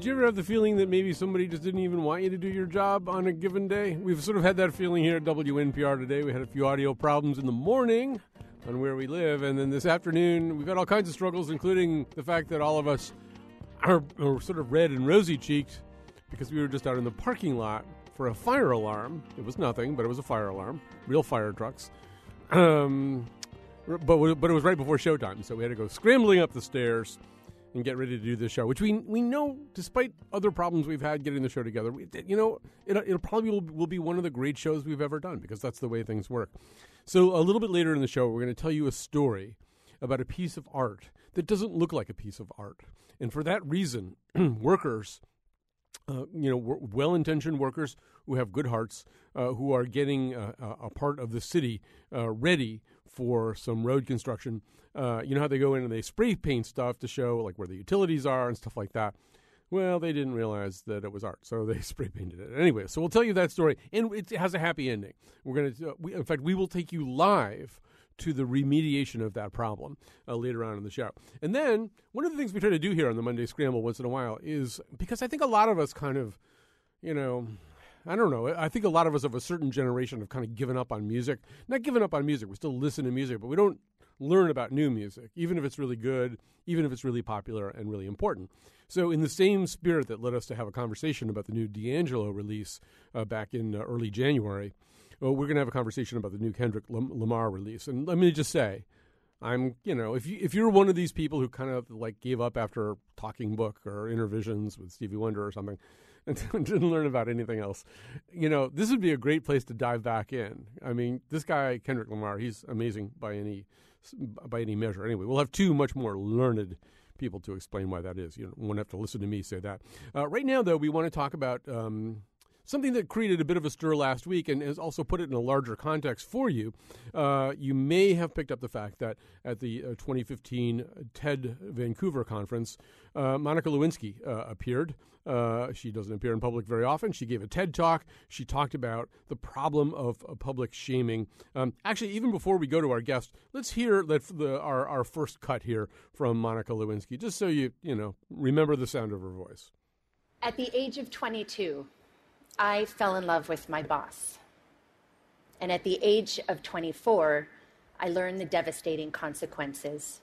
Did you ever have the feeling that maybe somebody just didn't even want you to do your job on a given day? We've sort of had that feeling here at WNPR today. We had a few audio problems in the morning on where we live, and then this afternoon we've had all kinds of struggles, including the fact that all of us are, are sort of red and rosy cheeked because we were just out in the parking lot for a fire alarm. It was nothing, but it was a fire alarm, real fire trucks. Um, but but it was right before showtime, so we had to go scrambling up the stairs and get ready to do this show, which we we know, despite other problems we've had getting the show together, we, you know, it, it'll probably will, will be one of the great shows we've ever done because that's the way things work. So a little bit later in the show, we're going to tell you a story about a piece of art that doesn't look like a piece of art, and for that reason, workers. Uh, you know, well-intentioned workers who have good hearts, uh, who are getting uh, a part of the city uh, ready for some road construction. Uh, you know how they go in and they spray paint stuff to show like where the utilities are and stuff like that. Well, they didn't realize that it was art, so they spray painted it anyway. So we'll tell you that story, and it has a happy ending. We're going to, uh, we, in fact, we will take you live to the remediation of that problem uh, later on in the show. And then one of the things we try to do here on the Monday Scramble once in a while is because I think a lot of us kind of, you know, I don't know. I think a lot of us of a certain generation have kind of given up on music. Not given up on music. We still listen to music, but we don't learn about new music, even if it's really good, even if it's really popular and really important. So, in the same spirit that led us to have a conversation about the new D'Angelo release uh, back in uh, early January, well, we're going to have a conversation about the new Kendrick Lamar release. And let me just say, I'm, you know, if you if you're one of these people who kind of like gave up after Talking Book or Innervisions with Stevie Wonder or something, and didn't learn about anything else, you know, this would be a great place to dive back in. I mean, this guy Kendrick Lamar, he's amazing by any by any measure. Anyway, we'll have two much more learned people to explain why that is. You won't have to listen to me say that. Uh, right now, though, we want to talk about um, something that created a bit of a stir last week and has also put it in a larger context for you. Uh, you may have picked up the fact that at the uh, 2015 TED Vancouver conference, uh, Monica Lewinsky uh, appeared. Uh, she doesn't appear in public very often. She gave a TED talk. She talked about the problem of public shaming. Um, actually, even before we go to our guest, let's hear the, our, our first cut here from Monica Lewinsky, just so you you know remember the sound of her voice. At the age of 22, I fell in love with my boss. And at the age of 24, I learned the devastating consequences.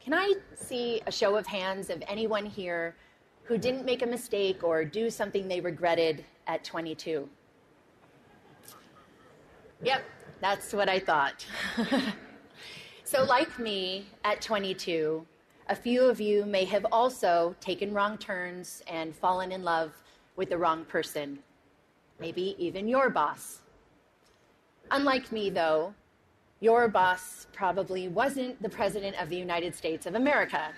Can I see a show of hands of anyone here who didn't make a mistake or do something they regretted at 22? Yep, that's what I thought. so, like me at 22, a few of you may have also taken wrong turns and fallen in love with the wrong person, maybe even your boss. Unlike me, though, your boss probably wasn't the President of the United States of America.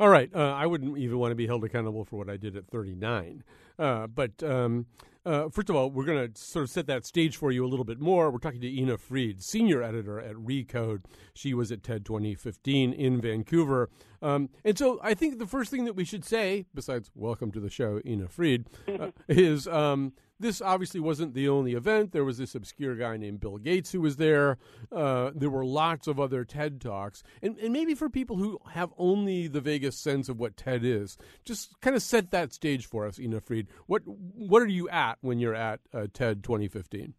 All right. Uh, I wouldn't even want to be held accountable for what I did at 39. Uh, but um, uh, first of all, we're going to sort of set that stage for you a little bit more. We're talking to Ina Fried, senior editor at Recode. She was at TED 2015 in Vancouver. Um, and so I think the first thing that we should say, besides welcome to the show, Ina Fried, uh, is. Um, this obviously wasn't the only event. There was this obscure guy named Bill Gates who was there. Uh, there were lots of other TED Talks. And, and maybe for people who have only the vaguest sense of what TED is, just kind of set that stage for us, Ina Fried. What, what are you at when you're at uh, TED 2015?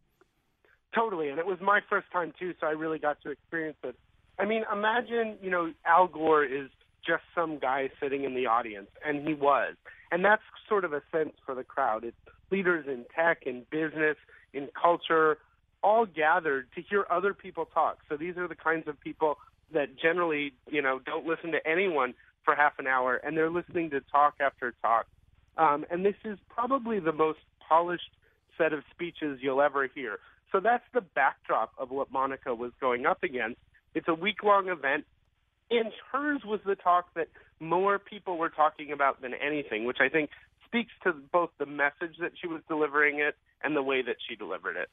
Totally. And it was my first time, too, so I really got to experience it. I mean, imagine, you know, Al Gore is just some guy sitting in the audience, and he was. And that's sort of a sense for the crowd. It's leaders in tech, in business, in culture, all gathered to hear other people talk. So these are the kinds of people that generally, you know, don't listen to anyone for half an hour, and they're listening to talk after talk. Um, and this is probably the most polished set of speeches you'll ever hear. So that's the backdrop of what Monica was going up against. It's a week long event. and hers was the talk that more people were talking about than anything, which I think speaks to both the message that she was delivering it and the way that she delivered it.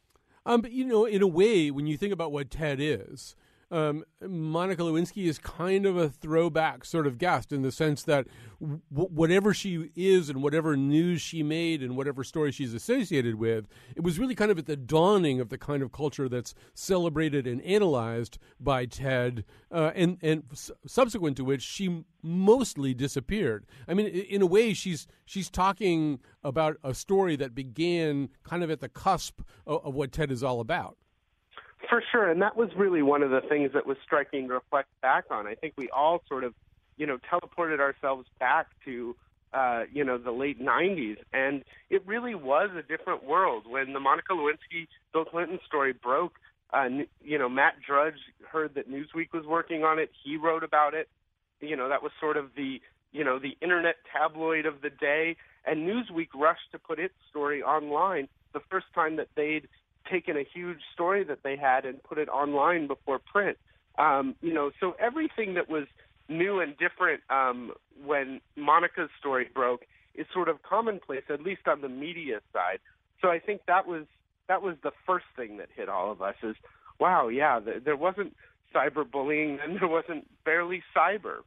Um, but you know, in a way, when you think about what TED is, um, Monica Lewinsky is kind of a throwback sort of guest in the sense that w- whatever she is and whatever news she made and whatever story she's associated with, it was really kind of at the dawning of the kind of culture that's celebrated and analyzed by TED, uh, and and s- subsequent to which she mostly disappeared. I mean, in a way, she's she's talking about a story that began kind of at the cusp of, of what TED is all about. For sure, and that was really one of the things that was striking to reflect back on. I think we all sort of, you know, teleported ourselves back to, uh, you know, the late '90s, and it really was a different world when the Monica Lewinsky Bill Clinton story broke. Uh, you know, Matt Drudge heard that Newsweek was working on it. He wrote about it. You know, that was sort of the, you know, the internet tabloid of the day, and Newsweek rushed to put its story online the first time that they'd taken a huge story that they had and put it online before print. Um, you know, so everything that was new and different um, when Monica's story broke is sort of commonplace, at least on the media side. So I think that was that was the first thing that hit all of us is, wow, yeah, th- there wasn't cyberbullying and there wasn't barely cyber.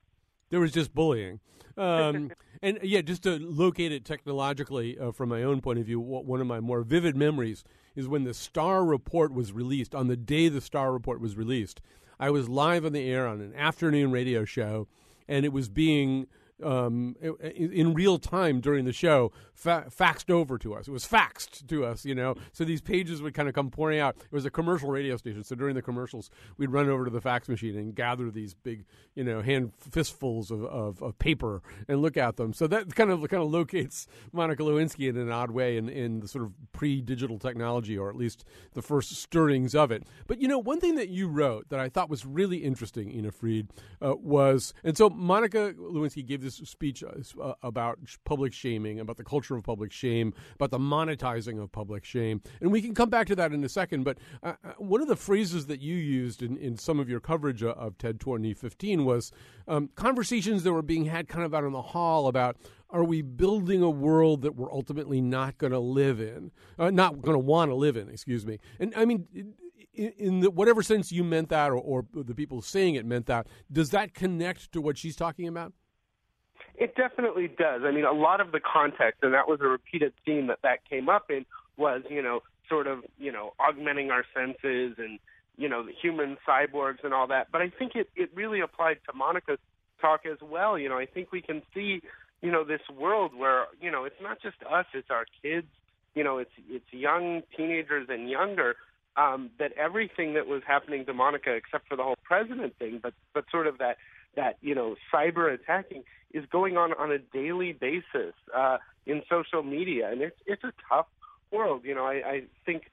There was just bullying. Um, and yeah, just to locate it technologically uh, from my own point of view, one of my more vivid memories is when the Starr Report was released. On the day the Starr Report was released, I was live on the air on an afternoon radio show, and it was being um, in real time during the show, fa- faxed over to us. It was faxed to us, you know. So these pages would kind of come pouring out. It was a commercial radio station, so during the commercials, we'd run over to the fax machine and gather these big, you know, hand fistfuls of, of, of paper and look at them. So that kind of kind of locates Monica Lewinsky in an odd way in, in the sort of pre-digital technology, or at least the first stirrings of it. But you know, one thing that you wrote that I thought was really interesting, Ina Fried, uh, was, and so Monica Lewinsky gave this this speech uh, about public shaming, about the culture of public shame, about the monetizing of public shame. And we can come back to that in a second. But uh, uh one of the phrases that you used in, in some of your coverage of TED 2015 was um, conversations that were being had kind of out in the hall about are we building a world that we're ultimately not going to live in, uh, not going to want to live in, excuse me. And I mean, in, in the, whatever sense you meant that, or, or, the people saying it meant that, does that connect to what she's talking about? It definitely does. I mean, a lot of the context, and that was a repeated theme that that came up in, was you know sort of you know augmenting our senses and you know the human cyborgs and all that. But I think it it really applied to Monica's talk as well. You know, I think we can see you know this world where you know it's not just us, it's our kids. You know, it's it's young teenagers and younger. Um, that everything that was happening to Monica, except for the whole president thing, but but sort of that that you know cyber attacking is going on on a daily basis uh, in social media, and it's it's a tough world. You know, I, I think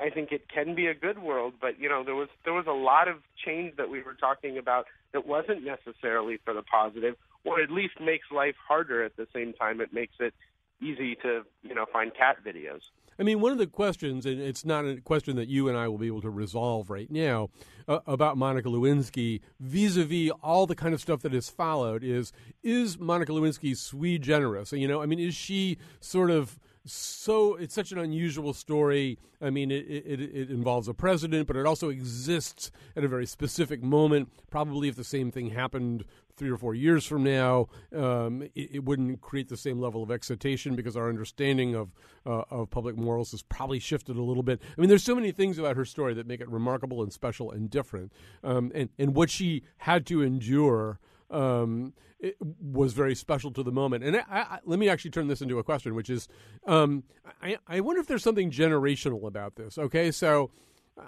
I think it can be a good world, but you know there was there was a lot of change that we were talking about that wasn't necessarily for the positive, or at least makes life harder. At the same time, it makes it easy to you know find cat videos. I mean, one of the questions, and it's not a question that you and I will be able to resolve right now, uh, about Monica Lewinsky vis-a-vis all the kind of stuff that has followed is is Monica Lewinsky sui generis? You know, I mean, is she sort of so it's such an unusual story. I mean, it, it, it, involves a president, but it also exists at a very specific moment. Probably if the same thing happened three or four years from now, um, it, it, wouldn't create the same level of excitation because our understanding of uh, of public morals has probably shifted a little bit. I mean, there's so many things about her story that make it remarkable and special and different, um, and and what she had to endure. Um, was very special to the moment. And I, I, let me actually turn this into a question, which is, um, I, I wonder if there's something generational about this. Okay, so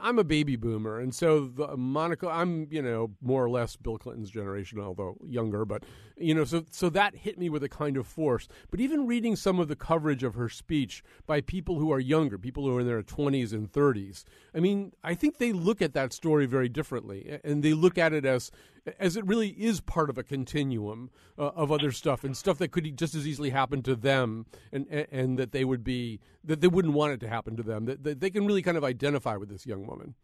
I'm a baby boomer, and so the Monica, I'm you know more or less Bill Clinton's generation, although younger, but you know, so so that hit me with a kind of force. But even reading some of the coverage of her speech by people who are younger, people who are in their 20s and 30s, I mean, I think they look at that story very differently, and they look at it as as it really is part of a continuum uh, of other stuff and stuff that could just as easily happen to them, and, and, and that they would be that they wouldn't want it to happen to them. That, that they can really kind of identify with this young woman.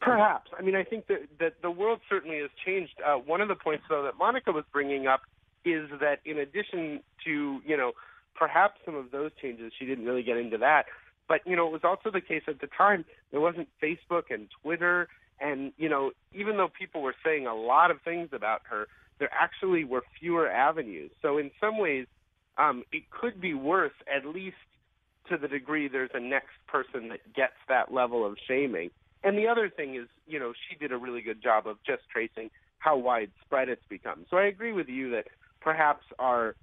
Perhaps. I mean, I think that, that the world certainly has changed. Uh, one of the points, though, that Monica was bringing up is that in addition to, you know, perhaps some of those changes, she didn't really get into that. But, you know, it was also the case at the time, there wasn't Facebook and Twitter. And, you know, even though people were saying a lot of things about her, there actually were fewer avenues. So in some ways, um, it could be worse, at least to the degree there's a next person that gets that level of shaming. And the other thing is, you know, she did a really good job of just tracing how widespread it's become. So I agree with you that perhaps our,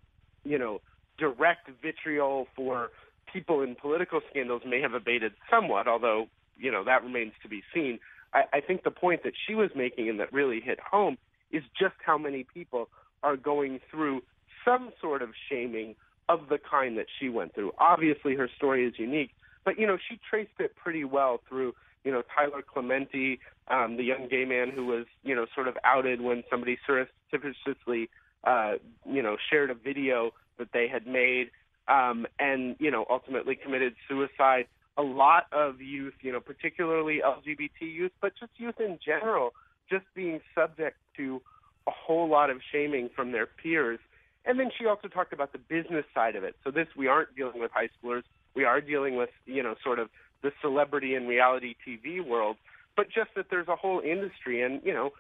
you know, direct vitriol for people in political scandals may have abated somewhat, although, you know, that remains to be seen. I, I think the point that she was making and that really hit home is just how many people are going through some sort of shaming of the kind that she went through. Obviously, her story is unique, but you know she traced it pretty well through you know Tyler Clementi, um, the young gay man who was you know sort of outed when somebody surreptitiously uh, you know shared a video that they had made, um, and you know ultimately committed suicide. A lot of youth, you know, particularly LGBT youth, but just youth in general, just being subject to a whole lot of shaming from their peers and then she also talked about the business side of it. So this, we aren't dealing with high schoolers. We are dealing with, you know, sort of the celebrity and reality TV world, but just that there's a whole industry. And, you know,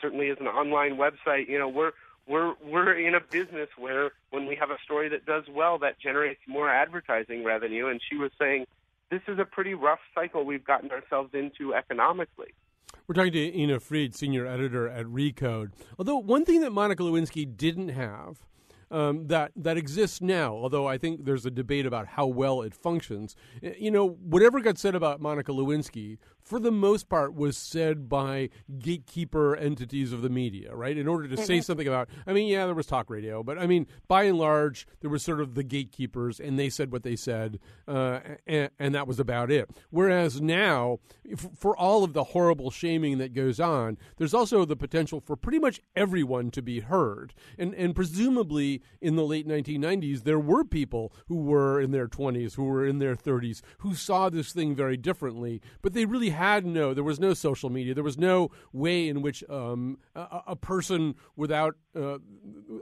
certainly as an online website, you know, we're, we're, we're in a business where when we have a story that does well, that generates more advertising revenue. And she was saying, this is a pretty rough cycle we've gotten ourselves into economically. We're talking to Ina Fried, senior editor at Recode. Although one thing that Monica Lewinsky didn't have um, that that exists now. Although I think there's a debate about how well it functions. You know, whatever got said about Monica Lewinsky for the most part, was said by gatekeeper entities of the media, right? In order to mm-hmm. say something about, I mean, yeah, there was talk radio, but I mean, by and large, there was sort of the gatekeepers, and they said what they said, uh, and, and, that was about it. Whereas now, for all of the horrible shaming that goes on, there's also the potential for pretty much everyone to be heard, and and presumably in the late 1990s, there were people who were in their 20s, who were in their 30s, who saw this thing very differently, but they really had no, there was no social media. There was no way in which um, a, a, person without uh,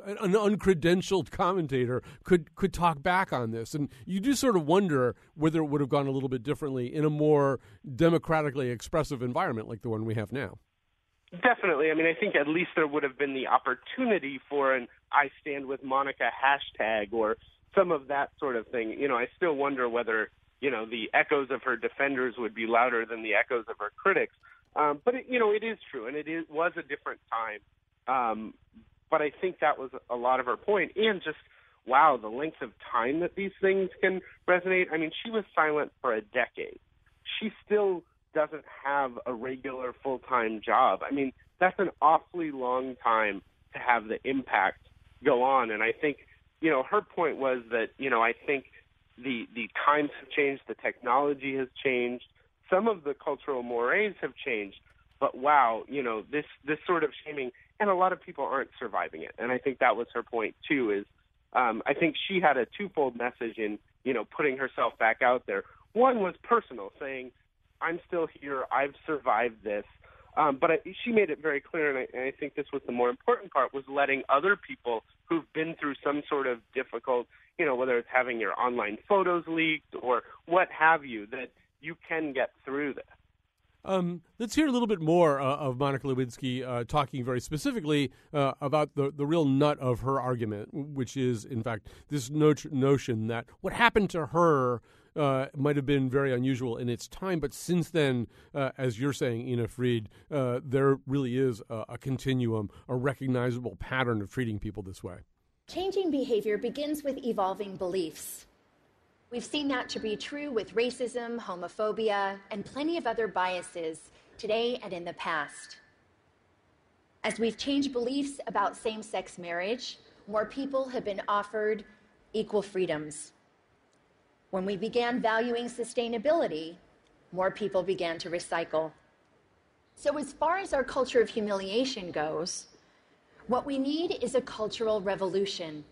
an uncredentialed commentator could could talk back on this. And you do sort of wonder whether it would have gone a little bit differently in a more democratically expressive environment like the one we have now. Definitely. I mean, I think at least there would have been the opportunity for an I stand with Monica hashtag or some of that sort of thing. You know, I still wonder whether you know the echoes of her defenders would be louder than the echoes of her critics. Um, but it, you know, it is true, and it is, was a different time. Um, but I think that was a lot of her point, and just wow, the length of time that these things can resonate. I mean, she was silent for a decade. She still doesn't have a regular full time job. I mean, that's an awfully long time to have the impact go on. And I think, you know, her point was that, you know, I think the the times have changed, the technology has changed, some of the cultural mores have changed. But wow, you know this this sort of shaming, and a lot of people aren't surviving it. And I think that was her point too. Is um, I think she had a twofold message in you know putting herself back out there. One was personal, saying I'm still here, I've survived this. Um, but I, she made it very clear, and I, and I think this was the more important part, was letting other people who've been through some sort of difficult you know, whether it's having your online photos leaked or what have you, that you can get through this. Um, let's hear a little bit more uh, of Monica Lewinsky uh, talking very specifically uh, about the, the real nut of her argument, which is, in fact, this no- notion that what happened to her uh, might have been very unusual in its time, but since then, uh, as you're saying, Ina Fried, uh, there really is a, a continuum, a recognizable pattern of treating people this way. Changing behavior begins with evolving beliefs. We've seen that to be true with racism, homophobia, and plenty of other biases today and in the past. As we've changed beliefs about same sex marriage, more people have been offered equal freedoms. When we began valuing sustainability, more people began to recycle. So, as far as our culture of humiliation goes, what we need is a cultural revolution.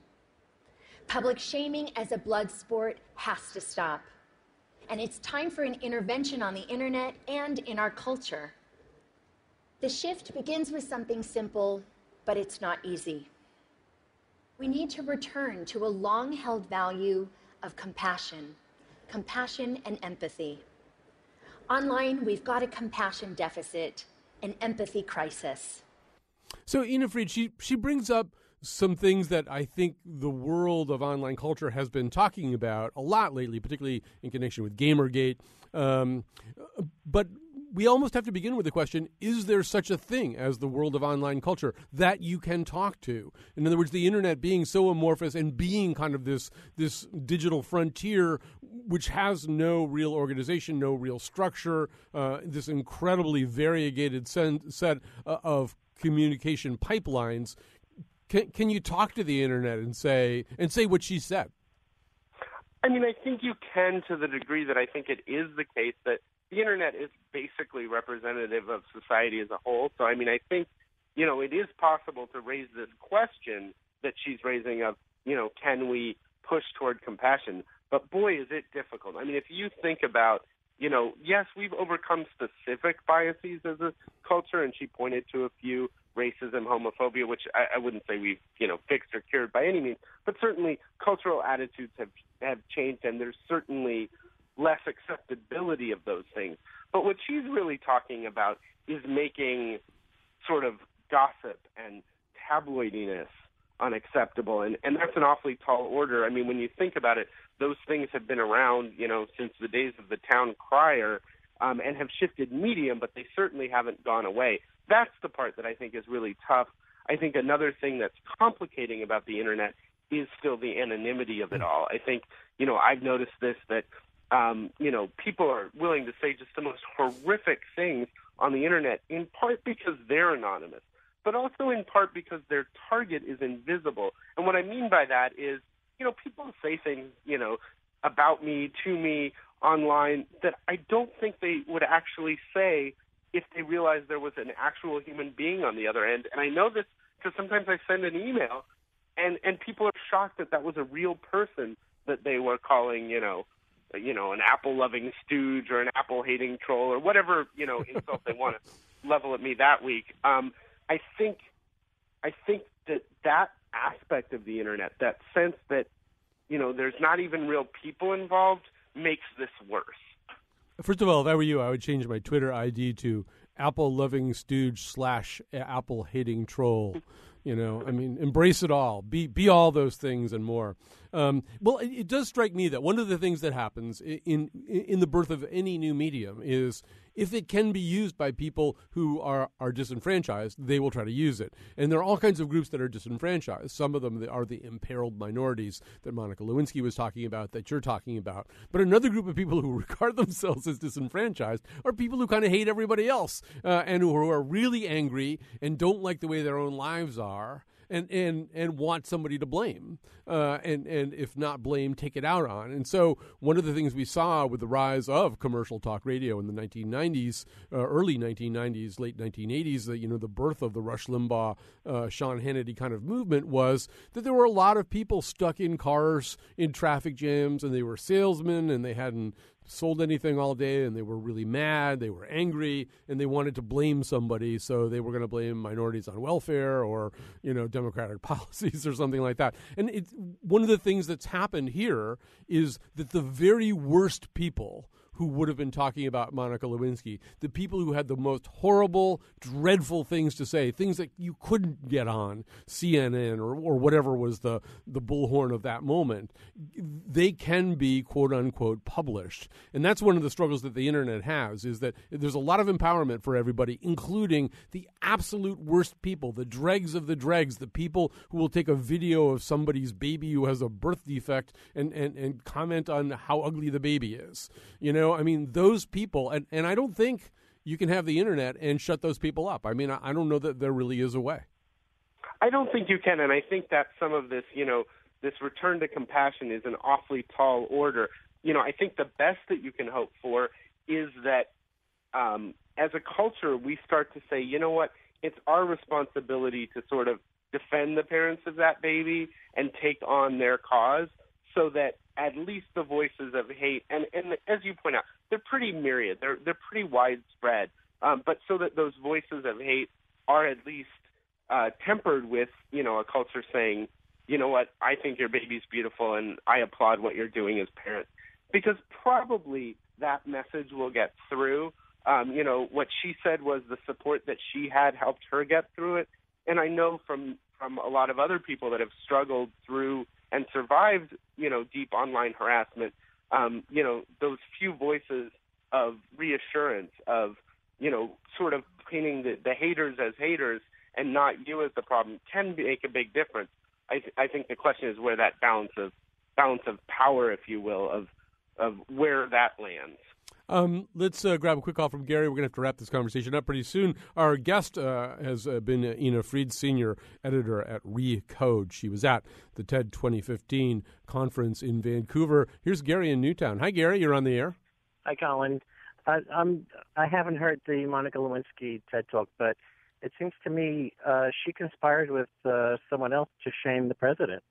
Public shaming as a blood sport has to stop. And it's time for an intervention on the internet and in our culture. The shift begins with something simple, but it's not easy. We need to return to a long held value of compassion, compassion and empathy. Online, we've got a compassion deficit, an empathy crisis. So, Ina Fried, she, she brings up some things that I think the world of online culture has been talking about a lot lately, particularly in connection with Gamergate. Um, but we almost have to begin with the question is there such a thing as the world of online culture that you can talk to? In other words the internet being so amorphous and being kind of this this digital frontier which has no real organization no real structure uh, this incredibly variegated set uh, of communication pipelines can, can you talk to the internet and say and say what she said? I mean, I think you can to the degree that I think it is the case that the internet is basically representative of society as a whole. So, I mean, I think, you know, it is possible to raise this question that she's raising of, you know, can we push toward compassion? But boy, is it difficult. I mean, if you think about, you know, yes, we've overcome specific biases as a culture, and she pointed to a few racism, homophobia, which I, I wouldn't say we've, you know, fixed or cured by any means, but certainly cultural attitudes have have changed, and there's certainly less acceptability of those things. But what she's really talking about is making sort of gossip and tabloidiness unacceptable. And and that's an awfully tall order. I mean when you think about it those things have been around you know since the days of the town crier um, and have shifted medium but they certainly haven't gone away. That's the part that i think is really tough. I think another thing that's complicating about the internet is still the anonymity of it all. I think you know i've noticed this that um, you know, people are willing to say just the most horrific things on the internet, in part because they're anonymous, but also in part because their target is invisible. And what I mean by that is, you know, people say things, you know, about me, to me, online that I don't think they would actually say if they realized there was an actual human being on the other end. And I know this because sometimes I send an email and and people are shocked that that was a real person that they were calling, you know, you know, an apple loving stooge or an apple hating troll or whatever, you know, insult they want to level at me that week. Um, I think, I think that that aspect of the internet, that sense that, you know, there's not even real people involved, makes this worse. First of all, if I were you, I would change my Twitter ID to apple loving stooge slash apple hating troll. You know, I mean, embrace it all. Be be all those things and more. Um, well, it, it, does strike me that one of the things that happens in in the birth of any new medium is if it can be used by people who are, are disenfranchised, they will try to use it. And there are all kinds of groups that are disenfranchised. Some of them are the imperiled minorities that Monica Lewinsky was talking about, that you're talking about. But another group of people who regard themselves as disenfranchised are people who kind of hate everybody else uh, and who are really angry and don't like the way their own lives are and and and want somebody to blame, uh, and and if not blame, take it out on. And so one of the things we saw with the rise of commercial talk radio in the 1990s, uh, early 1990s, late 1980s, the, you know, the birth of the Rush Limbaugh, uh, Sean Hannity kind of movement was that there were a lot of people stuck in cars in traffic jams, and they were salesmen, and they hadn't sold anything all day and they were really mad, they were angry, and they wanted to blame somebody. So they were going to blame minorities on welfare or, you know, democratic policies or something like that. And it, one of the things that's happened here is that the very worst people who would have been talking about Monica Lewinsky, the people who had the most horrible, dreadful things to say, things that you couldn't get on CNN or, or whatever was the, the bullhorn of that moment, they can be quote unquote published. And that's one of the struggles that the internet has is that there's a lot of empowerment for everybody, including the absolute worst people, the dregs of the dregs, the people who will take a video of somebody's baby who has a birth defect and, and, and comment on how ugly the baby is. You know, know, I mean, those people, and, and I don't think you can have the internet and shut those people up. I mean, I, I don't know that there really is a way. I don't think you can, and I think that some of this, you know, this return to compassion is an awfully tall order. You know, I think the best that you can hope for is that um, as a culture, we start to say, you know what, it's our responsibility to sort of defend the parents of that baby and take on their cause so that at least the voices of hate, and, and as you point out, they're pretty myriad. They're they're pretty widespread. um, but so that those voices of hate are at least uh, tempered with you know a culture saying, you know what, I think your baby's beautiful and I applaud what you're doing as parents, because probably that message will get through. Um, you know what she said was the support that she had helped her get through it, and I know from from a lot of other people that have struggled through and survived, you know, deep online harassment. Um, you know, those few voices of reassurance of you know, sort of painting the, the haters as haters and not you as the problem can make a big difference. I, th- I think the question is where that balance of balance of power, if you will, of of where that lands. Um, let's uh, grab a quick call from Gary. We're going to have to wrap this conversation up pretty soon. Our guest uh, has uh, been Ina Fried, senior editor at Recode. She was at the TED 2015 conference in Vancouver. Here's Gary in Newtown. Hi, Gary. You're on the air. Hi, Colin. I, I'm. I haven't heard the Monica Lewinsky TED talk, but it seems to me uh, she conspired with uh, someone else to shame the president.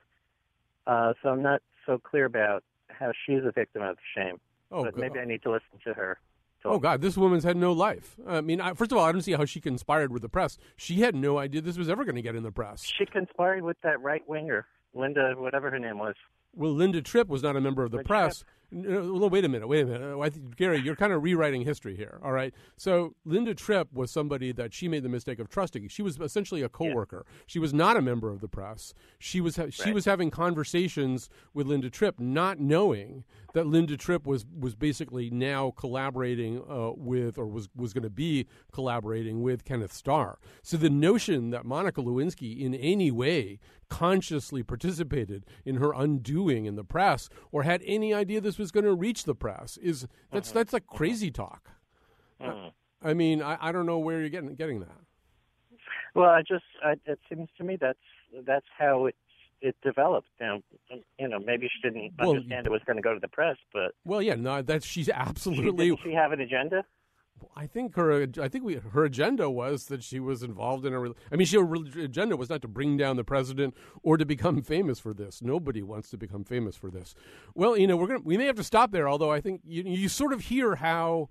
Uh, so I'm not so clear about how she's a victim of shame. Oh, but maybe I need to listen to her. Talk. Oh God, this woman's had no life. I mean, I, first of all, I don't see how she conspired with the press. She had no idea this was ever going to get in the press. She conspired with that right winger, Linda, whatever her name was. Well, Linda Tripp was not a member of the press. Tripp. No, wait a minute. Wait a minute. I think, Gary, you're kind of rewriting history here. All right. So Linda Tripp was somebody that she made the mistake of trusting. She was essentially a coworker. Yeah. She was not a member of the press. She was ha- she was having conversations with Linda Tripp, not knowing that Linda Tripp was was basically now collaborating uh, with, or was was going to be collaborating with Kenneth Starr. So the notion that Monica Lewinsky in any way consciously participated in her undoing in the press or had any idea this was going to reach the press is that's mm-hmm. that's like crazy talk. Mm-hmm. I, I mean, I, I don't know where you're getting getting that. Well, I just I, it seems to me that's that's how it it developed. Now, you know, maybe she didn't well, understand it was going to go to the press, but well, yeah, no, that's she's absolutely. Did she have an agenda? I think her I think we, her agenda was that she was involved in a. I mean, she, her agenda was not to bring down the president or to become famous for this. Nobody wants to become famous for this. Well, you know, we're gonna we may have to stop there. Although I think you you sort of hear how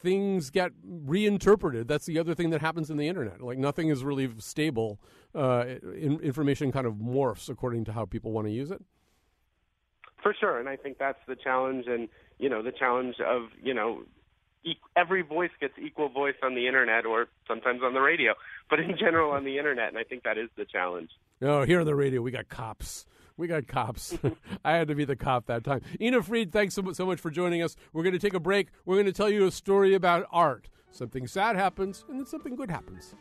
things get reinterpreted. That's the other thing that happens in the internet. Like nothing is really stable. Uh, in, information kind of morphs according to how people want to use it. For sure, and I think that's the challenge, and you know, the challenge of you know every voice gets equal voice on the internet or sometimes on the radio, but in general on the internet, and I think that is the challenge. No, oh, here on the radio we got cops. We got cops. I had to be the cop that time. Ina Fried, thanks so, so much for joining us. We're going to take a break. We're going to tell you a story about art. Something sad happens, and then something good happens.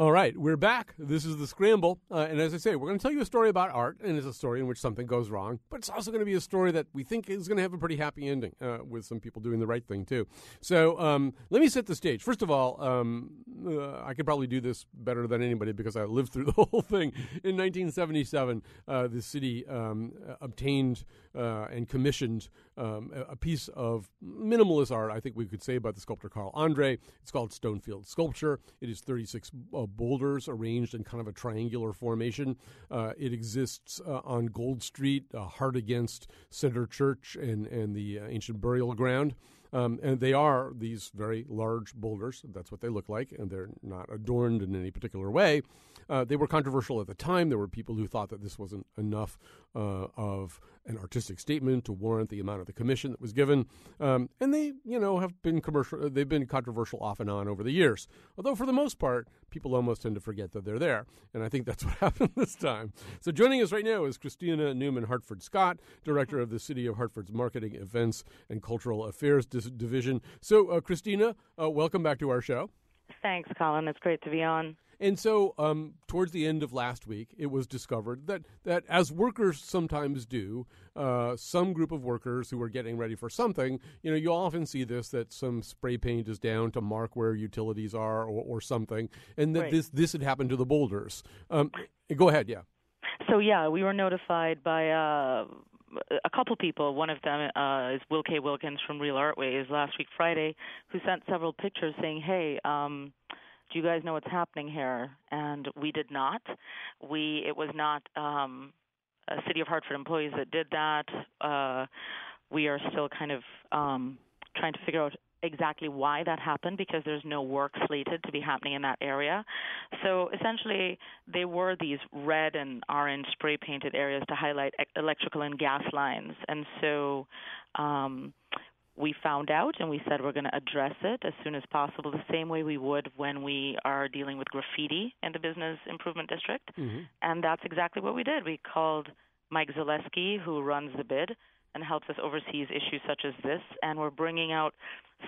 All right, we're back. This is the Scramble. Uh, and as I say, we're going to tell you a story about art, and it's a story in which something goes wrong, but it's also going to be a story that we think is going to have a pretty happy ending uh, with some people doing the right thing, too. So um, let me set the stage. First of all, um, uh, I could probably do this better than anybody because I lived through the whole thing. In 1977, uh, the city um, obtained uh, and commissioned um, a piece of minimalist art, I think we could say, about the sculptor Carl Andre. It's called Stonefield Sculpture. It is 36 uh, boulders arranged in kind of a triangular formation. Uh, it exists uh, on Gold Street, uh, hard against Center Church and, and the uh, ancient burial ground. Um, and they are these very large boulders. That's what they look like, and they're not adorned in any particular way. Uh, they were controversial at the time. There were people who thought that this wasn't enough uh, of an artistic statement to warrant the amount of the commission that was given, um, and they, you know, have been commercial. They've been controversial off and on over the years. Although for the most part, people almost tend to forget that they're there, and I think that's what happened this time. So joining us right now is Christina Newman Hartford Scott, director of the City of Hartford's Marketing, Events, and Cultural Affairs Division. So, uh, Christina, uh, welcome back to our show. Thanks, Colin. It's great to be on. And so, um, towards the end of last week, it was discovered that, that as workers sometimes do, uh, some group of workers who are getting ready for something, you know, you often see this that some spray paint is down to mark where utilities are or, or something, and that Right. this this had happened to the boulders. Um, go ahead, yeah. So yeah, we were notified by uh, a couple people. One of them uh, is Will K. Wilkins from Real Artways last week Friday, who sent several pictures saying, "Hey, um, do you guys know what's happening here?" And we did not. We it was not um, City of Hartford employees that did that. Uh, we are still kind of um, trying to figure out exactly why that happened because there's no work slated to be happening in that area. So essentially, they were these red and orange spray painted areas to highlight electrical and gas lines. And so um, we found out and we said we're going to address it as soon as possible, the same way we would when we are dealing with graffiti in the business improvement district. And that's exactly what we did. We called Mike Zaleski, who runs the bid and helps us oversee issues such as this, and we're bringing out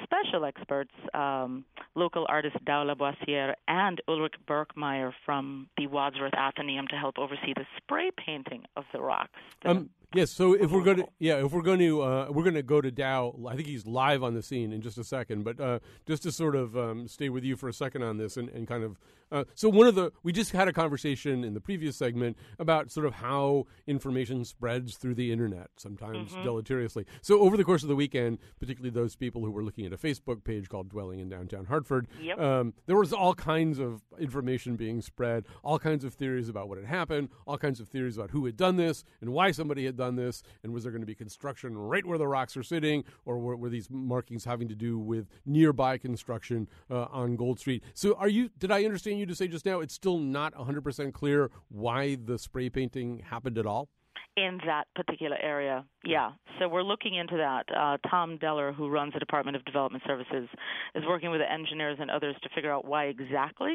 special experts, um, local artist Dao Laboisiere and Ulrich Birkmaier from the Wadsworth Atheneum to help oversee the spray painting of the rocks. Um, yes. So if we're going to, yeah, if we're going to, uh, we're going to go to Dow. I think he's live on the scene in just a second. But uh, just to sort of um, stay with you for a second on this and, and kind of, uh, so one of the, we just had a conversation in the previous segment about sort of how information spreads through the internet, sometimes deleteriously. So over the course of the weekend, particularly those people who were looking at a Facebook page called Dwelling in Downtown Hartford, Yep. um, there was all kinds of information being spread, all kinds of theories about what had happened, all kinds of theories about who had done this and why somebody had done this, and was there going to be construction right where the rocks are sitting, or were, were these markings having to do with nearby construction uh, on Gold Street? So, are you? Did I understand you to say just now it's still not 100% clear why the spray painting happened at all? in that particular area. Yeah. So we're looking into that. Uh, Tom Deller, who runs the Department of Development Services, is working with the engineers and others to figure out why exactly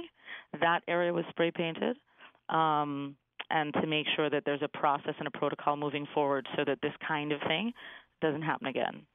that area was spray painted. Um, and to make sure that there's a process and a protocol moving forward so that this kind of thing doesn't happen again.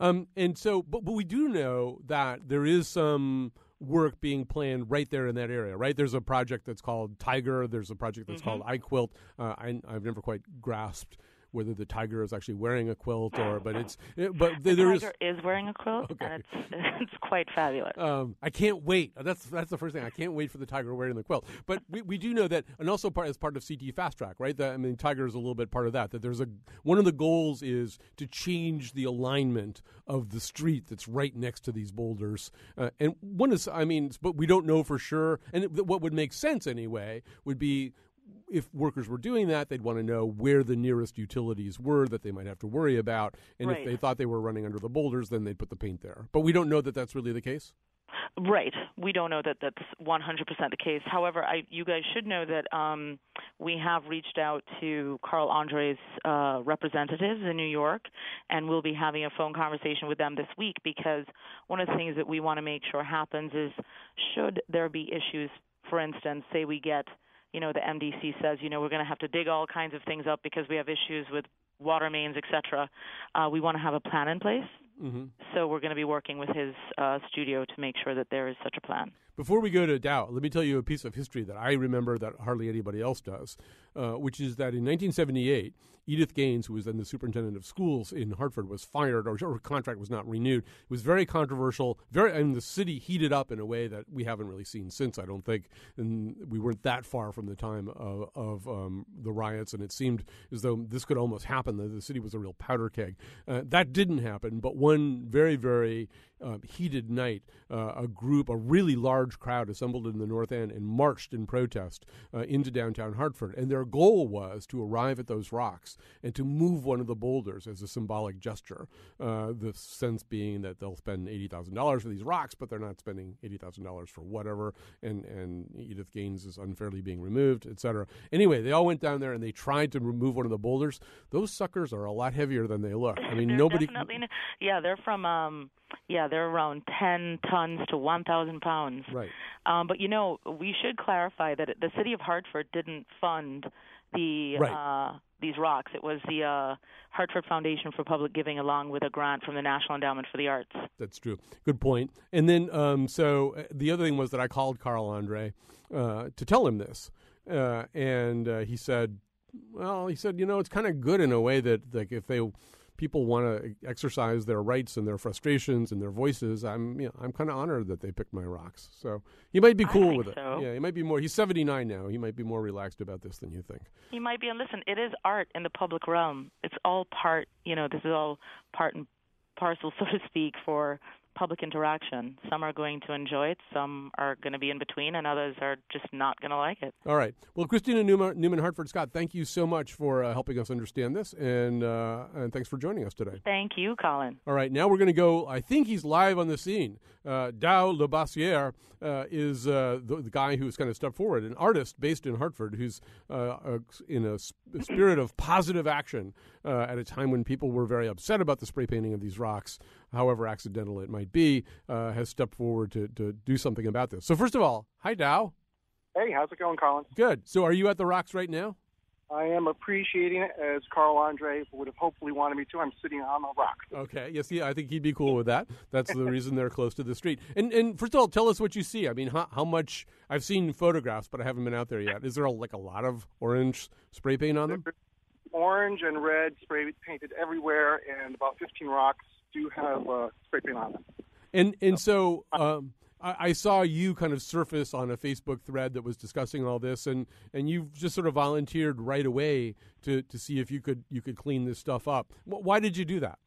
Um, and so, but, but we do know that there is some work being planned right there in that area, right? There's a project that's called Tiger. There's a project that's called iQuilt. Uh, I, I've never quite grasped whether the tiger is actually wearing a quilt or, but it's, it, but The there is. tiger is wearing a quilt, Okay. and it's it's quite fabulous. Um, I can't wait. That's that's the first thing. I can't wait for the tiger wearing the quilt. But we, we do know that, and also part as part of CTfastrak, right? That I mean, tiger is a little bit part of that. That there's a one of the goals is to change the alignment of the street that's right next to these boulders. Uh, and one is, I mean, but we don't know for sure. And it, what would make sense anyway would be if workers were doing that, they'd want to know where the nearest utilities were that they might have to worry about. And Right. if they thought they were running under the boulders, then they'd put the paint there. But we don't know that that's really the case. Right. We don't know that that's 100% the case. However, I, you guys should know that um, we have reached out to Carl Andre's uh, representatives in New York, and we'll be having a phone conversation with them this week because one of the things that we want to make sure happens is should there be issues, for instance, say we get, you know, the MDC says, you know, we're going to have to dig all kinds of things up because we have issues with water mains, et cetera. Uh, we want to have a plan in place. Mm-hmm. So we're going to be working with his uh, studio to make sure that there is such a plan. Before we go to Dow, let me tell you a piece of history that I remember that hardly anybody else does, uh, which is that in 1978, Edythe Gaines, who was then the superintendent of schools in Hartford, was fired, or her contract was not renewed. It was very controversial. Very, mean, the city heated up in a way that we haven't really seen since. I don't think, and we weren't that far from the time of, of um, the riots, and it seemed as though this could almost happen. That the city was a real powder keg. Uh, that didn't happen, but one very, very um, heated night, uh, a group, a really large crowd assembled in the North End and marched in protest uh, into downtown Hartford. And their goal was to arrive at those rocks and to move one of the boulders as a symbolic gesture. Uh, the sense being that they'll spend $80,000 for these rocks, but they're not spending $80,000 for whatever. And, and Edythe Gaines is unfairly being removed, et cetera. Anyway, they all went down there and they tried to remove one of the boulders. Those suckers are a lot heavier than they look. I mean, They're nobody. definitely yeah they're from um yeah they're around 10 tons to 1000 pounds Right. Um, but you know, we should clarify that the city of Hartford didn't fund the Right. uh, these rocks. It was the uh, Hartford Foundation for Public Giving, along with a grant from the National Endowment for the Arts. That's true. Good point. And then, um, so uh, the other thing was that I called Carl Andre uh, to tell him this, uh, and uh, he said, "Well, he said, you know, it's kind of good in a way that, like, if they people want to exercise their rights and their frustrations and their voices, I'm, you know, I'm kind of honored that they picked my rocks. So he might be cool with it. so. Yeah, he might be more. He's 79 now. He might be more relaxed about this than you think. He might be, and listen, it is art in the public realm. It's all part, you know, this is all part and parcel, so to speak, for public interaction. Some are going to enjoy it, some are going to be in between, and others are just not going to like it. All right. Well, Christina Newman, Newman Hartford Scott, thank you so much for uh, helping us understand this, and uh, and thanks for joining us today. Thank you, Colin. All right, now we're going to go. I think he's live on the scene. Uh, Tao LaBossiere uh, is uh, the, the guy who's kind of stepped forward, an artist based in Hartford who's uh, in a, sp- spirit of positive action uh, at a time when people were very upset about the spray painting of these rocks, however accidental it might be, uh, has stepped forward to, to do something about this. So, first of all, hi, Tao. Hey, how's it going, Colin? Good. So, are you at the rocks right now? I am appreciating it as Carl Andre would have hopefully wanted me to. I'm sitting on a rock. Okay. Yes. Yeah. I think he'd be cool with that. That's the reason they're close to the street. And and first of all, tell us what you see. I mean, how, how much? I've seen photographs, but I haven't been out there yet. Is there a, like a lot of orange spray paint on them? Orange and red spray painted everywhere, and about 15 rocks do have uh, spray paint on them. And and so um, I, I saw you kind of surface on a Facebook thread that was discussing all this, and and you just sort of volunteered right away to to see if you could you could clean this stuff up. Why did you do that?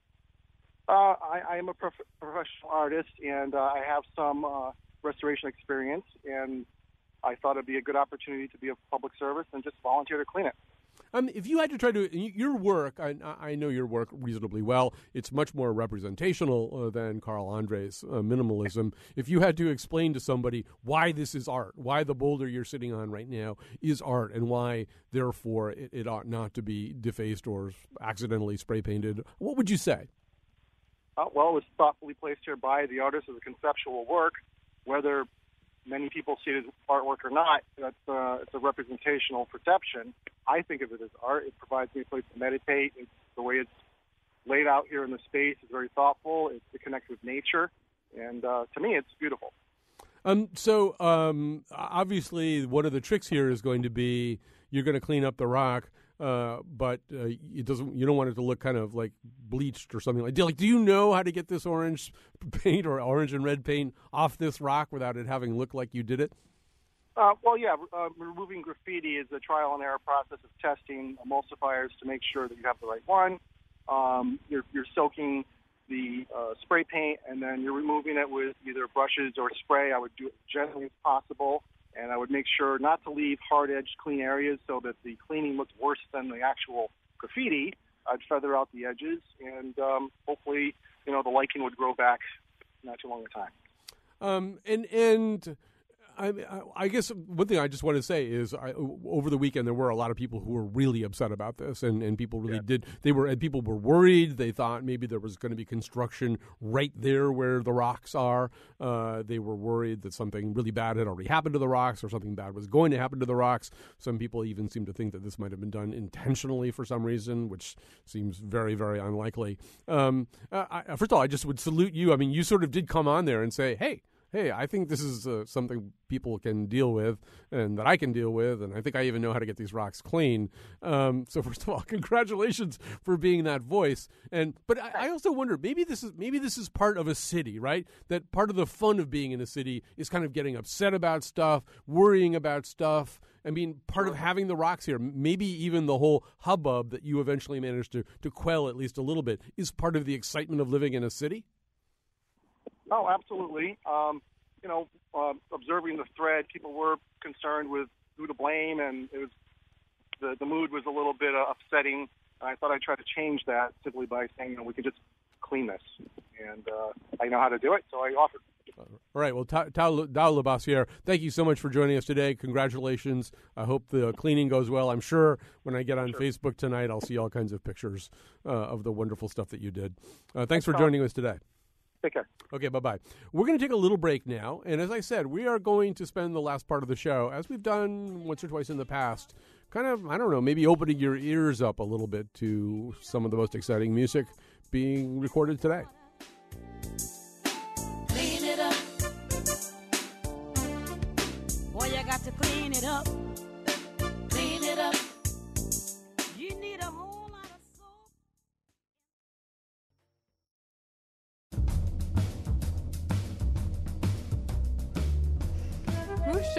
Uh, I, I am a prof- professional artist, and uh, I have some uh, restoration experience, and I thought it'd be a good opportunity to be of public service and just volunteer to clean it. Um, if you had to try to your work, I, I know your work reasonably well. It's much more representational uh, than Carl Andre's uh, minimalism. If you had to explain to somebody why this is art, why the boulder you're sitting on right now is art, and why therefore it, it ought not to be defaced or accidentally spray painted, what would you say? Uh, well, it was thoughtfully placed here by the artist as a conceptual work. Whether many people see it as artwork or not, that's uh, it's a representational perception. I think of it as art. It provides me a place to meditate. It's the way it's laid out here in the space is very thoughtful. It's, it connects with nature, and uh, to me, it's beautiful. Um, so um, obviously, one of the tricks here is going to be you're going to clean up the rock, uh, but uh, it doesn't. You don't want it to look kind of like bleached or something like. do- Like, do you know how to get this orange paint or orange and red paint off this rock without it having looked like you did it? Uh, well, yeah, uh, removing graffiti is a trial and error process of testing emulsifiers to make sure that you have the right one. Um, you're, you're soaking the uh, spray paint and then you're removing it with either brushes or spray. I would do it gently as possible, and I would make sure not to leave hard-edged clean areas so that the cleaning looks worse than the actual graffiti. I'd feather out the edges, and um, hopefully, you know, the lichen would grow back not too long a time. Um, and and I, I guess one thing I just want to say is, I, over the weekend there were a lot of people who were really upset about this, and, and people really did. They were and people were worried. They thought maybe there was going to be construction right there where the rocks are. Uh, they were worried that something really bad had already happened to the rocks, or something bad was going to happen to the rocks. Some people even seem to think that this might have been done intentionally for some reason, which seems very very unlikely. Um, I, first of all, I just would salute you. I mean, you sort of did come on there and say, "Hey." Hey, I think this is uh, something people can deal with and that I can deal with, and I think I even know how to get these rocks clean. Um, so first of all, congratulations for being that voice. And but I, I also wonder maybe this is maybe this is part of a city, right? That part of the fun of being in a city is kind of getting upset about stuff, worrying about stuff. I mean, part of having the rocks here, maybe even the whole hubbub that you eventually managed to, to quell at least a little bit, is part of the excitement of living in a city. Oh, absolutely. Um, you know, uh, observing the thread, people were concerned with who to blame, and it was the the mood was a little bit uh, upsetting. I thought I'd try to change that simply by saying, you know, we could just clean this, and uh, I know how to do it, so I offered. All right. Well, Ta- Ta- Tao LaBossiere, thank you so much for joining us today. Congratulations. I hope the cleaning goes well. I'm sure when I get on Facebook tonight, I'll see all kinds of pictures uh, of the wonderful stuff that you did. Uh, thanks for joining us today. Take care. Okay, bye bye. We're going to take a little break now. And as I said, we are going to spend the last part of the show, as we've done once or twice in the past, kind of, I don't know, maybe opening your ears up a little bit to some of the most exciting music being recorded today. Clean it up. Boy, you got to clean it up.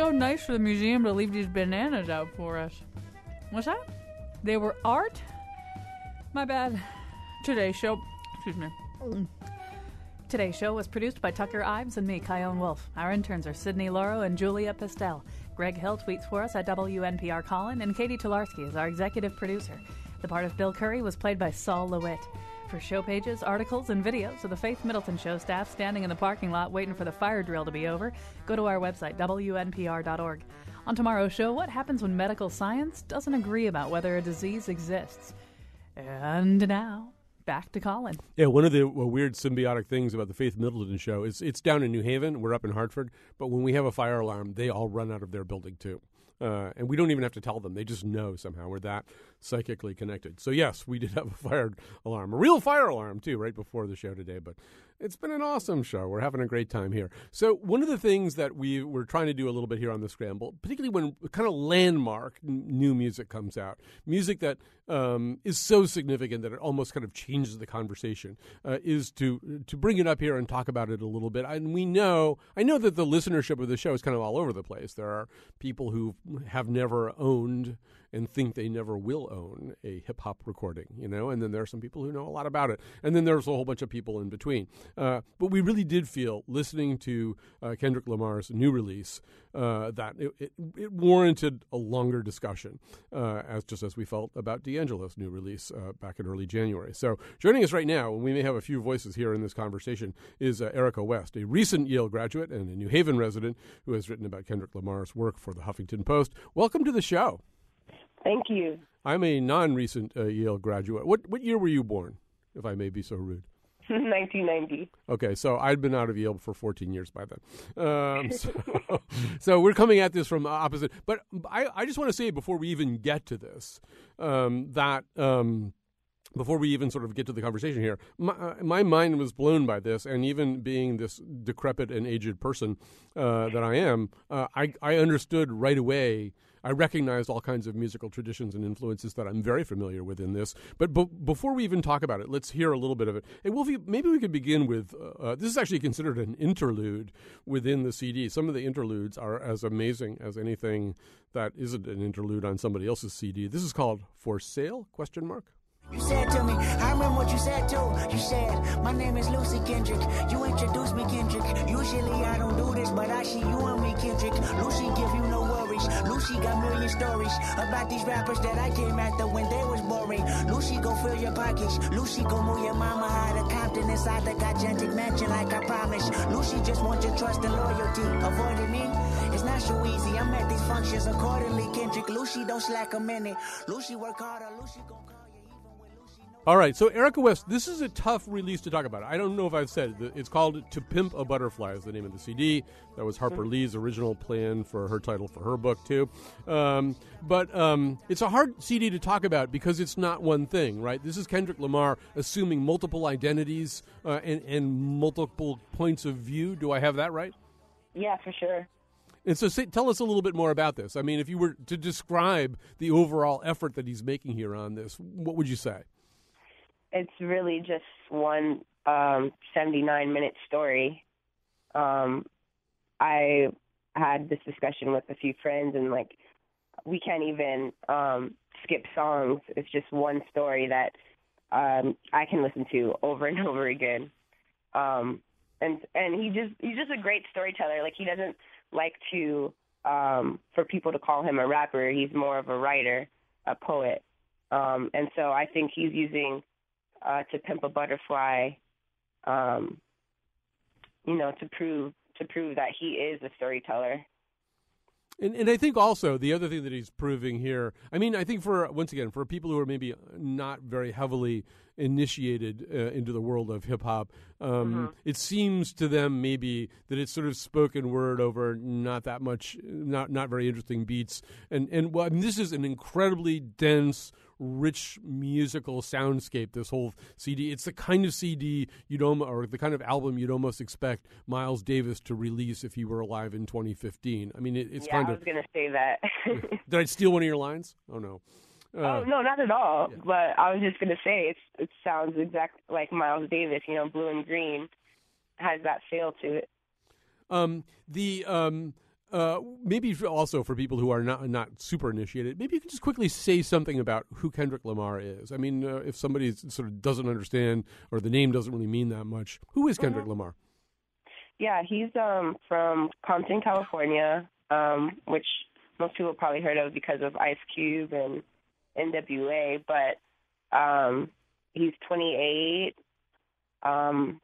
So nice for the museum to leave these bananas out for us. What's that? They were art? My bad. Today's show, excuse me. Today's show was produced by Tucker Ives and me, Chion Wolf. Our interns are Sydney Lauro and Julia Pistel. Greg Hill tweets for us at WNPR Colin, and Catie Talarski is our executive producer. The part of Bill Curry was played by Sol LeWitt. For show pages, articles, and videos of the Faith Middleton Show staff standing in the parking lot waiting for the fire drill to be over, go to our website, WNPR.org. On tomorrow's show, what happens when medical science doesn't agree about whether a disease exists? And now, back to Colin. Yeah, one of the uh, weird symbiotic things about the Faith Middleton show is it's down in New Haven. We're up in Hartford, but when we have a fire alarm, they all run out of their building too. Uh, and we don't even have to tell them; they just know somehow we're that psychically connected. So yes, we did have a fire alarm, a real fire alarm too, right before the show today. But it's been an awesome show. We're having a great time here. So one of the things that we we're trying to do a little bit here on the Scramble, particularly when kind of landmark new music comes out, music that um, is so significant that it almost kind of changes the conversation, uh, is to to bring it up here and talk about it a little bit. And we know, I know that the listenership of the show is kind of all over the place. There are people who have never owned and think they never will own a hip hop recording, you know, and then there are some people who know a lot about it, and then there's a whole bunch of people in between. Uh, but we really did feel listening to uh, Kendrick Lamar's new release uh, that it, it, it, warranted a longer discussion, uh, as just as we felt about D'Angelo's new release uh, back in early January. So joining us right now, and we may have a few voices here in this conversation, is uh, Erica West, a recent Yale graduate and a New Haven resident who has written about Kendrick Lamar's work for the Huffington Post. Welcome to the show. Thank you. I'm a non-recent uh, Yale graduate. What what year were you born, if I may be so rude? 1990. Okay, so I'd been out of Yale for 14 years by then. Um, so, so, we're coming at this from opposite. But I, I just want to say before we even get to this um, that. Um, before we even sort of get to the conversation here, my, uh, my, mind was blown by this, and even being this decrepit and aged person uh, that I am, uh, I, I understood right away I recognized all kinds of musical traditions and influences that I'm very familiar with in this. But b- before we even talk about it, let's hear a little bit of it. Hey, Wolfie, maybe we could begin with uh, uh, this is actually considered an interlude within the CD. Some of the interludes are as amazing as anything that isn't an interlude on somebody else's CD. This is called For Sale? Question mark. You said to me, I remember what you said too. You said, My name is Lucy Kendrick. You introduced me, Kendrick. Usually I don't do this, but I see you and me, Kendrick. Lucy give you no worries. Lucy got million stories about these rappers that I came after when they was boring. Lucy go fill your pockets. Lucy go move your mama out of Compton inside the gigantic mansion like I promised. Lucy just wants your trust and loyalty. Avoiding me, it's not so easy. I'm at these functions accordingly, Kendrick. Lucy don't slack a minute. Lucy work harder. Lucy gon' All right, so Erica West, this is a tough release to talk about. I don't know if I've said it. It's called "To Pimp a Butterfly" is the name of the CD. That was Harper Lee's original plan for her title for her book too. Um, but um, it's a hard CD to talk about because it's not one thing, right? This is Kendrick Lamar assuming multiple identities uh, and, and multiple points of view. Do I have that right? Yeah, for sure. And so, say, tell us a little bit more about this. I mean, if you were to describe the overall effort that he's making here on this, what would you say? It's really just one um, 79 minute story. Um, I had this discussion with a few friends, and like, we can't even um, skip songs. It's just one story that um, I can listen to over and over again. Um, and and he just he's just a great storyteller. Like he doesn't like to um, for people to call him a rapper. He's more of a writer, a poet. Um, and so I think he's using uh, to pimp a butterfly, um, you know, to prove to prove that he is a storyteller. And, and I think also the other thing that he's proving here, I mean, I think for once again for people who are maybe not very heavily initiated uh, into the world of hip hop, um, Mm-hmm. it seems to them maybe that it's sort of spoken word over not that much, not not very interesting beats, and and well, I mean, this is an incredibly dense rich musical soundscape. This whole CD, it's the kind of CD you'd almost, or the kind of album you'd almost expect Miles Davis to release if he were alive in 2015. I mean, it, it's yeah, kind I of. was gonna say that. Did I steal one of your lines? Oh no. Uh, oh no, not at all. But I was just gonna say it's it sounds exact like Miles Davis. You know, blue and green has that feel to it. Um, the um, uh, maybe also for people who are not not super initiated, maybe you can just quickly say something about who Kendrick Lamar is. I mean, uh, if somebody sort of doesn't understand or the name doesn't really mean that much, who is Kendrick Lamar? Yeah, he's um from Compton, California, um, which most people probably heard of because of Ice Cube and NWA. But um, he's 28. Um,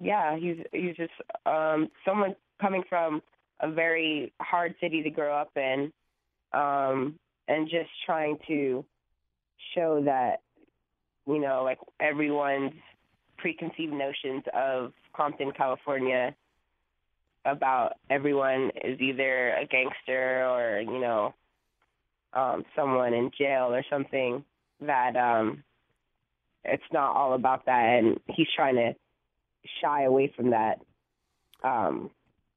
yeah, he's he's just um, someone coming from a very hard city to grow up in, um, and just trying to show that you know like everyone's preconceived notions of Compton, California about everyone is either a gangster or, you know, um someone in jail or something that um it's not all about that and he's trying to shy away from that um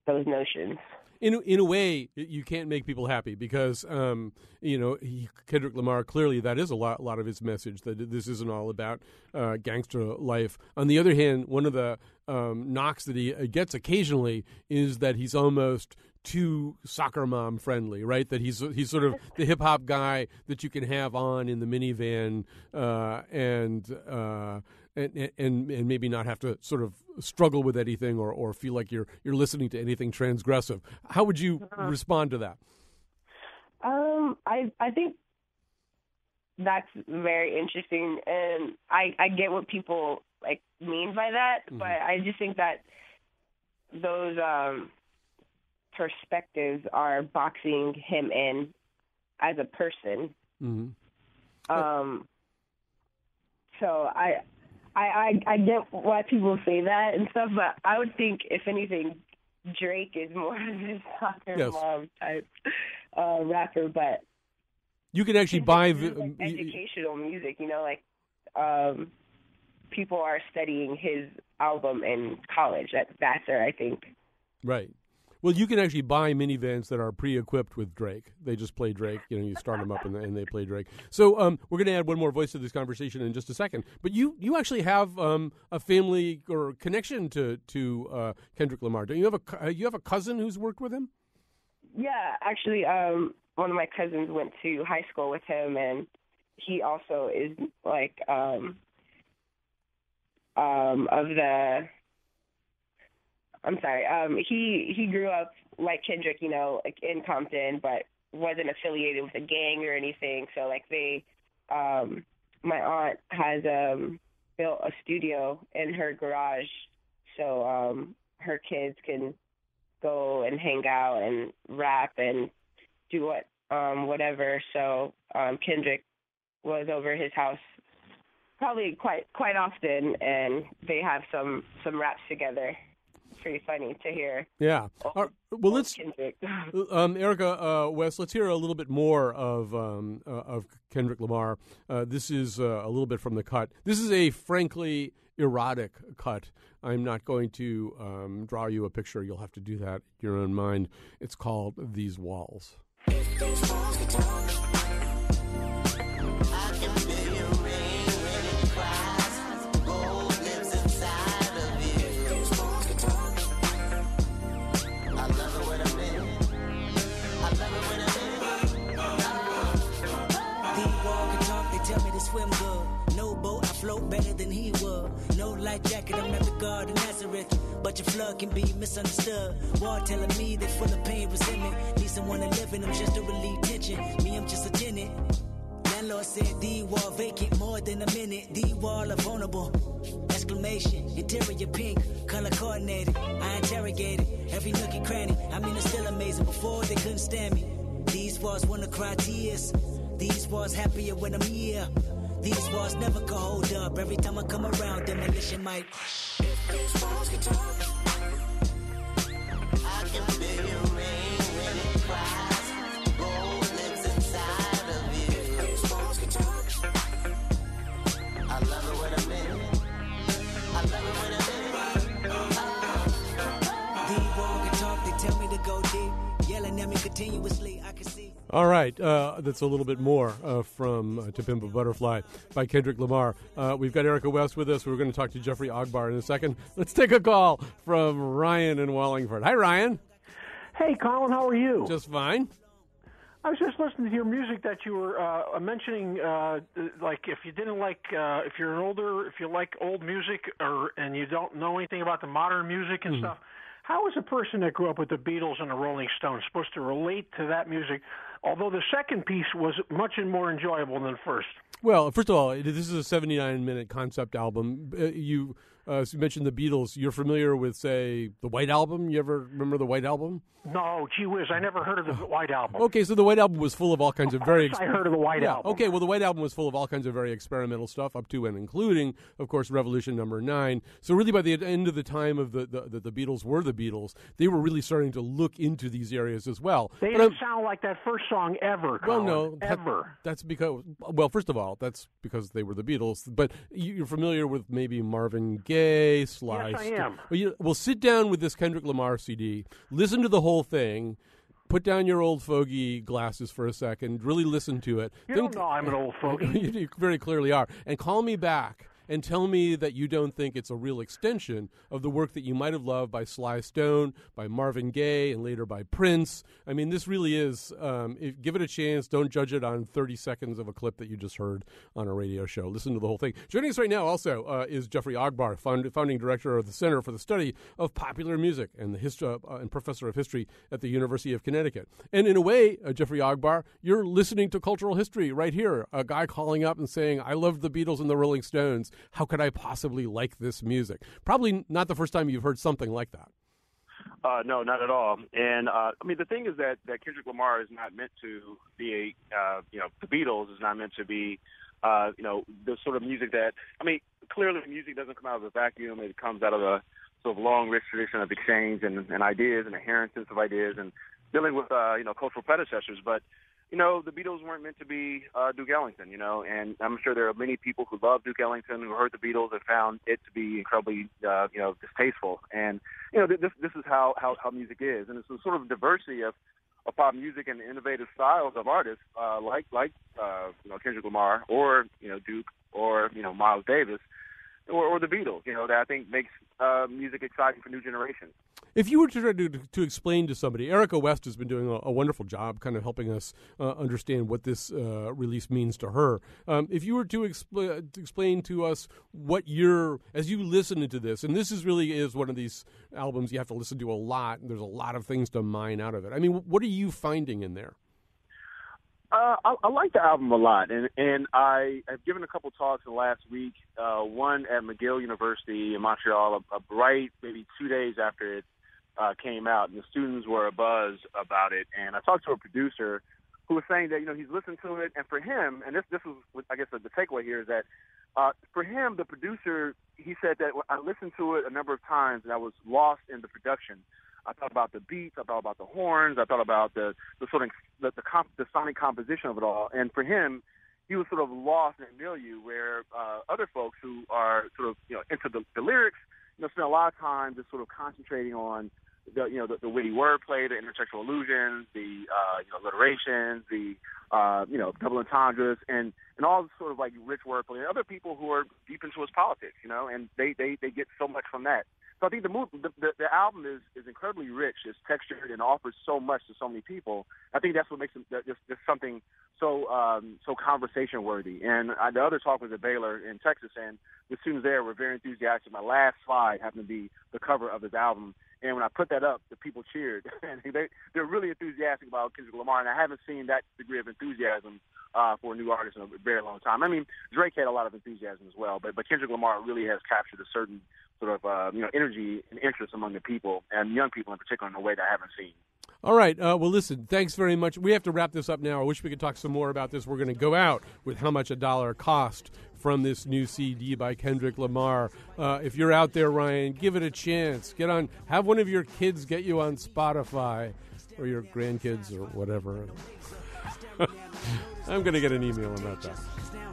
those notions. in a- in a way, you can't make people happy because um, you know he, Kendrick Lamar clearly that is a lot, lot of his message that this isn't all about uh, gangster life. On the other hand, one of the um, knocks that he uh, gets occasionally is that he's almost too soccer mom friendly, right? That he's he's sort of the hip hop guy that you can have on in the minivan uh, and. Uh, and, and and maybe not have to sort of struggle with anything or, or feel like you're you're listening to anything transgressive. How would you respond to that? Um, I I think that's very interesting, and I I get what people like mean by that, but I just think that those um perspectives are boxing him in as a person. Mm-hmm. Um, so I, I, I, I get why people say that and stuff, but I would think if anything, Drake is more of this soccer Yes. mom type uh, rapper, but You can actually buy. like educational music, you know, like um, people are studying his album in college at Vassar, I think. right. Well, you can actually buy minivans that are pre-equipped with Drake. They just play Drake. You know, you start them up and, and they play Drake. So um, we're going to add one more voice to this conversation in just a second. But you you actually have um, a family or connection to to uh, Kendrick Lamar. Don't you have a uh, you have a cousin who's worked with him? Yeah, actually, um, one of my cousins went to high school with him, and he also is like um, um, of the. I'm sorry. Um, he he grew up like Kendrick, you know, in Compton, but wasn't affiliated with a gang or anything. So like they, um, my aunt has um built a studio in her garage, so um her kids can go and hang out and rap and do what um whatever. So um Kendrick was over his house probably quite quite often and they have some some raps together. Pretty funny to hear. Yeah. All right, well, let's. Um, Erica uh, West, let's hear a little bit more of um, uh, of Kendrick Lamar. Uh, this is uh, a little bit from the cut. This is a frankly erotic cut. I'm not going to um, draw you a picture. You'll have to do that in your own mind. It's called These Walls. No jacket, I'm not the God of Nazareth. But your flood can be misunderstood. Wall telling me they full of pain, resentment. Need someone to live in them just to relieve tension. Me, I'm just a tenant. Landlord said the wall vacant more than a minute. The wall are vulnerable. Exclamation, interior pink, color coordinated. I interrogated every nook and cranny. I mean, it's still amazing. Before they couldn't stand me. These walls wanna cry tears. These walls happier when I'm here. These walls never can hold up. Every time I come around, demolition might. If these walls can talk, I can rain when it cries. Gold lives inside of you. These walls can talk, I love it when I'm in. I love it when I'm in. These walls can talk, they tell me to go deep. Yelling at me continuously, I can see. All right, uh, that's a little bit more uh, from uh, To Pimp a Butterfly by Kendrick Lamar. Uh, we've got Erica West with us. We're going to talk to Jeffrey Ogbar in a second. Let's take a call from Ryan in Wallingford. Hi, Ryan. Hey, Colin, how are you? Just fine. I was just listening to your music that you were uh, mentioning. Uh, like, if you didn't like, uh, if you're an older, if you like old music, or and you don't know anything about the modern music and Mhm. stuff, how is a person that grew up with the Beatles and the Rolling Stones supposed to relate to that music? Although the second piece was much more enjoyable than the first. Well, first of all, this is a 79 minute concept album. Uh, you, uh, you mentioned the Beatles. You're familiar with, say, the White Album? You ever remember the White Album? No, gee whiz, I never heard of the White Album. Okay, so the White Album was full of all kinds of very. course I heard of the White Yeah, Album. Okay, well, the White Album was full of all kinds of very experimental stuff, up to and including, of course, Revolution Number Nine. So really, by the end of the time of the the, the, the Beatles were the Beatles, they were really starting to look into these areas as well. They didn't sound like that first song ever. well, no, that- ever. that's because well, first of all, that's because they were the Beatles. But you're familiar with maybe Marvin Gaye, Sly. Yes, I am. Well, you, well, sit down with this Kendrick Lamar CD, listen to the whole thing. Put down your old fogey glasses for a second. Really listen to it. You Think- don't know I'm an old fogey. you very clearly are. And call me back and tell me that you don't think it's a real extension of the work that you might have loved by Sly Stone, by Marvin Gaye, and later by Prince. I mean, this really is. Um, if, give it a chance. Don't judge it on 30 seconds of a clip that you just heard on a radio show. Listen to the whole thing. Joining us right now also uh, is Jeffrey Ogbar, found, founding director of the Center for the Study of Popular Music and the history uh, and professor of history at the University of Connecticut. And in a way, uh, Jeffrey Ogbar, you're listening to cultural history right here. A guy calling up and saying, "I love the Beatles and the Rolling Stones. How could I possibly like this music?" Probably not the first time you've heard something like that. Uh, no, not at all. And uh, I mean, the thing is that that Kendrick Lamar is not meant to be a, uh, you know, the Beatles is not meant to be, uh, you know, the sort of music that I mean, clearly music doesn't come out of a vacuum. It comes out of a sort of long, rich tradition of exchange and, and ideas and inheritance of ideas and dealing with, uh, you know, cultural predecessors. But you know, the Beatles weren't meant to be uh, Duke Ellington, you know, and I'm sure there are many people who love Duke Ellington who heard the Beatles and found it to be incredibly, uh, you know, distasteful. And you know, th- this this is how how, how music is, and it's a sort of diversity of, of pop music and innovative styles of artists uh, like like uh, you know Kendrick Lamar or you know Duke or you know Miles Davis or, or the Beatles, you know, that I think makes uh, music exciting for new generations. If you were to try to, to explain to somebody, Erica West has been doing a, a wonderful job kind of helping us uh, understand what this uh, release means to her. Um, if you were to, expl- to explain to us what you're, as you listen to this, and this is really is one of these albums you have to listen to a lot, and there's a lot of things to mine out of it. I mean, what are you finding in there? Uh, I, I like the album a lot, and and I have given a couple talks in the last week. Uh, one at McGill University in Montreal, a, a right maybe two days after it uh, came out, and the students were abuzz about it. And I talked to a producer who was saying that you know he's listened to it, and for him, and this this was I guess the, the takeaway here is that uh, for him, the producer, he said that I listened to it a number of times, and I was lost in the production. I thought about the beats, I thought about the horns, I thought about the the sort of the the, comp, the sonic composition of it all. And for him, he was sort of lost in a milieu where uh, other folks who are sort of you know into the, the lyrics, you know, spend a lot of time just sort of concentrating on the you know the, the witty wordplay, the intertextual allusions, the uh, you know alliterations, the uh, you know double entendres, and and all sort of like rich wordplay. And other people who are deep into his politics, you know, and they they they get so much from that. So I think the move, the, the, the album is is incredibly rich, it's textured, and offers so much to so many people. I think that's what makes it just, just something so um, so conversation worthy. And uh, the other talk was at Baylor in Texas, and the students there were very enthusiastic. My last slide happened to be the cover of his album, and when I put that up, the people cheered, and they they're really enthusiastic about Kendrick Lamar. And I haven't seen that degree of enthusiasm uh, for a new artist in a very long time. I mean, Drake had a lot of enthusiasm as well, but but Kendrick Lamar really has captured a certain sort of uh, you know energy and interest among the people and young people in particular in a way that I haven't seen. All right. Uh, well, listen, thanks very much. We have to wrap this up now. I wish we could talk some more about this. We're going to go out with how much a dollar cost from this new CD by Kendrick Lamar. Uh, if you're out there, Ryan, give it a chance. Get on. Have one of your kids get you on Spotify, or your grandkids, or whatever. I'm going to get an email about that.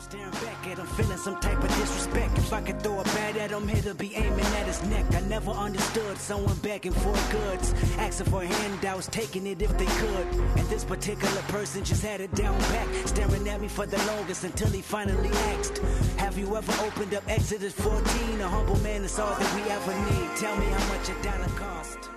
Staring back at him, feeling some type of disrespect. If I could throw a bat at him, he'd be aiming at his neck. I never understood someone begging for goods, asking for handouts, taking it if they could. And this particular person just had it down back, staring at me for the longest until he finally asked, Have you ever opened up Exodus 14? A humble man is all that we ever need. Tell me how much a dollar cost.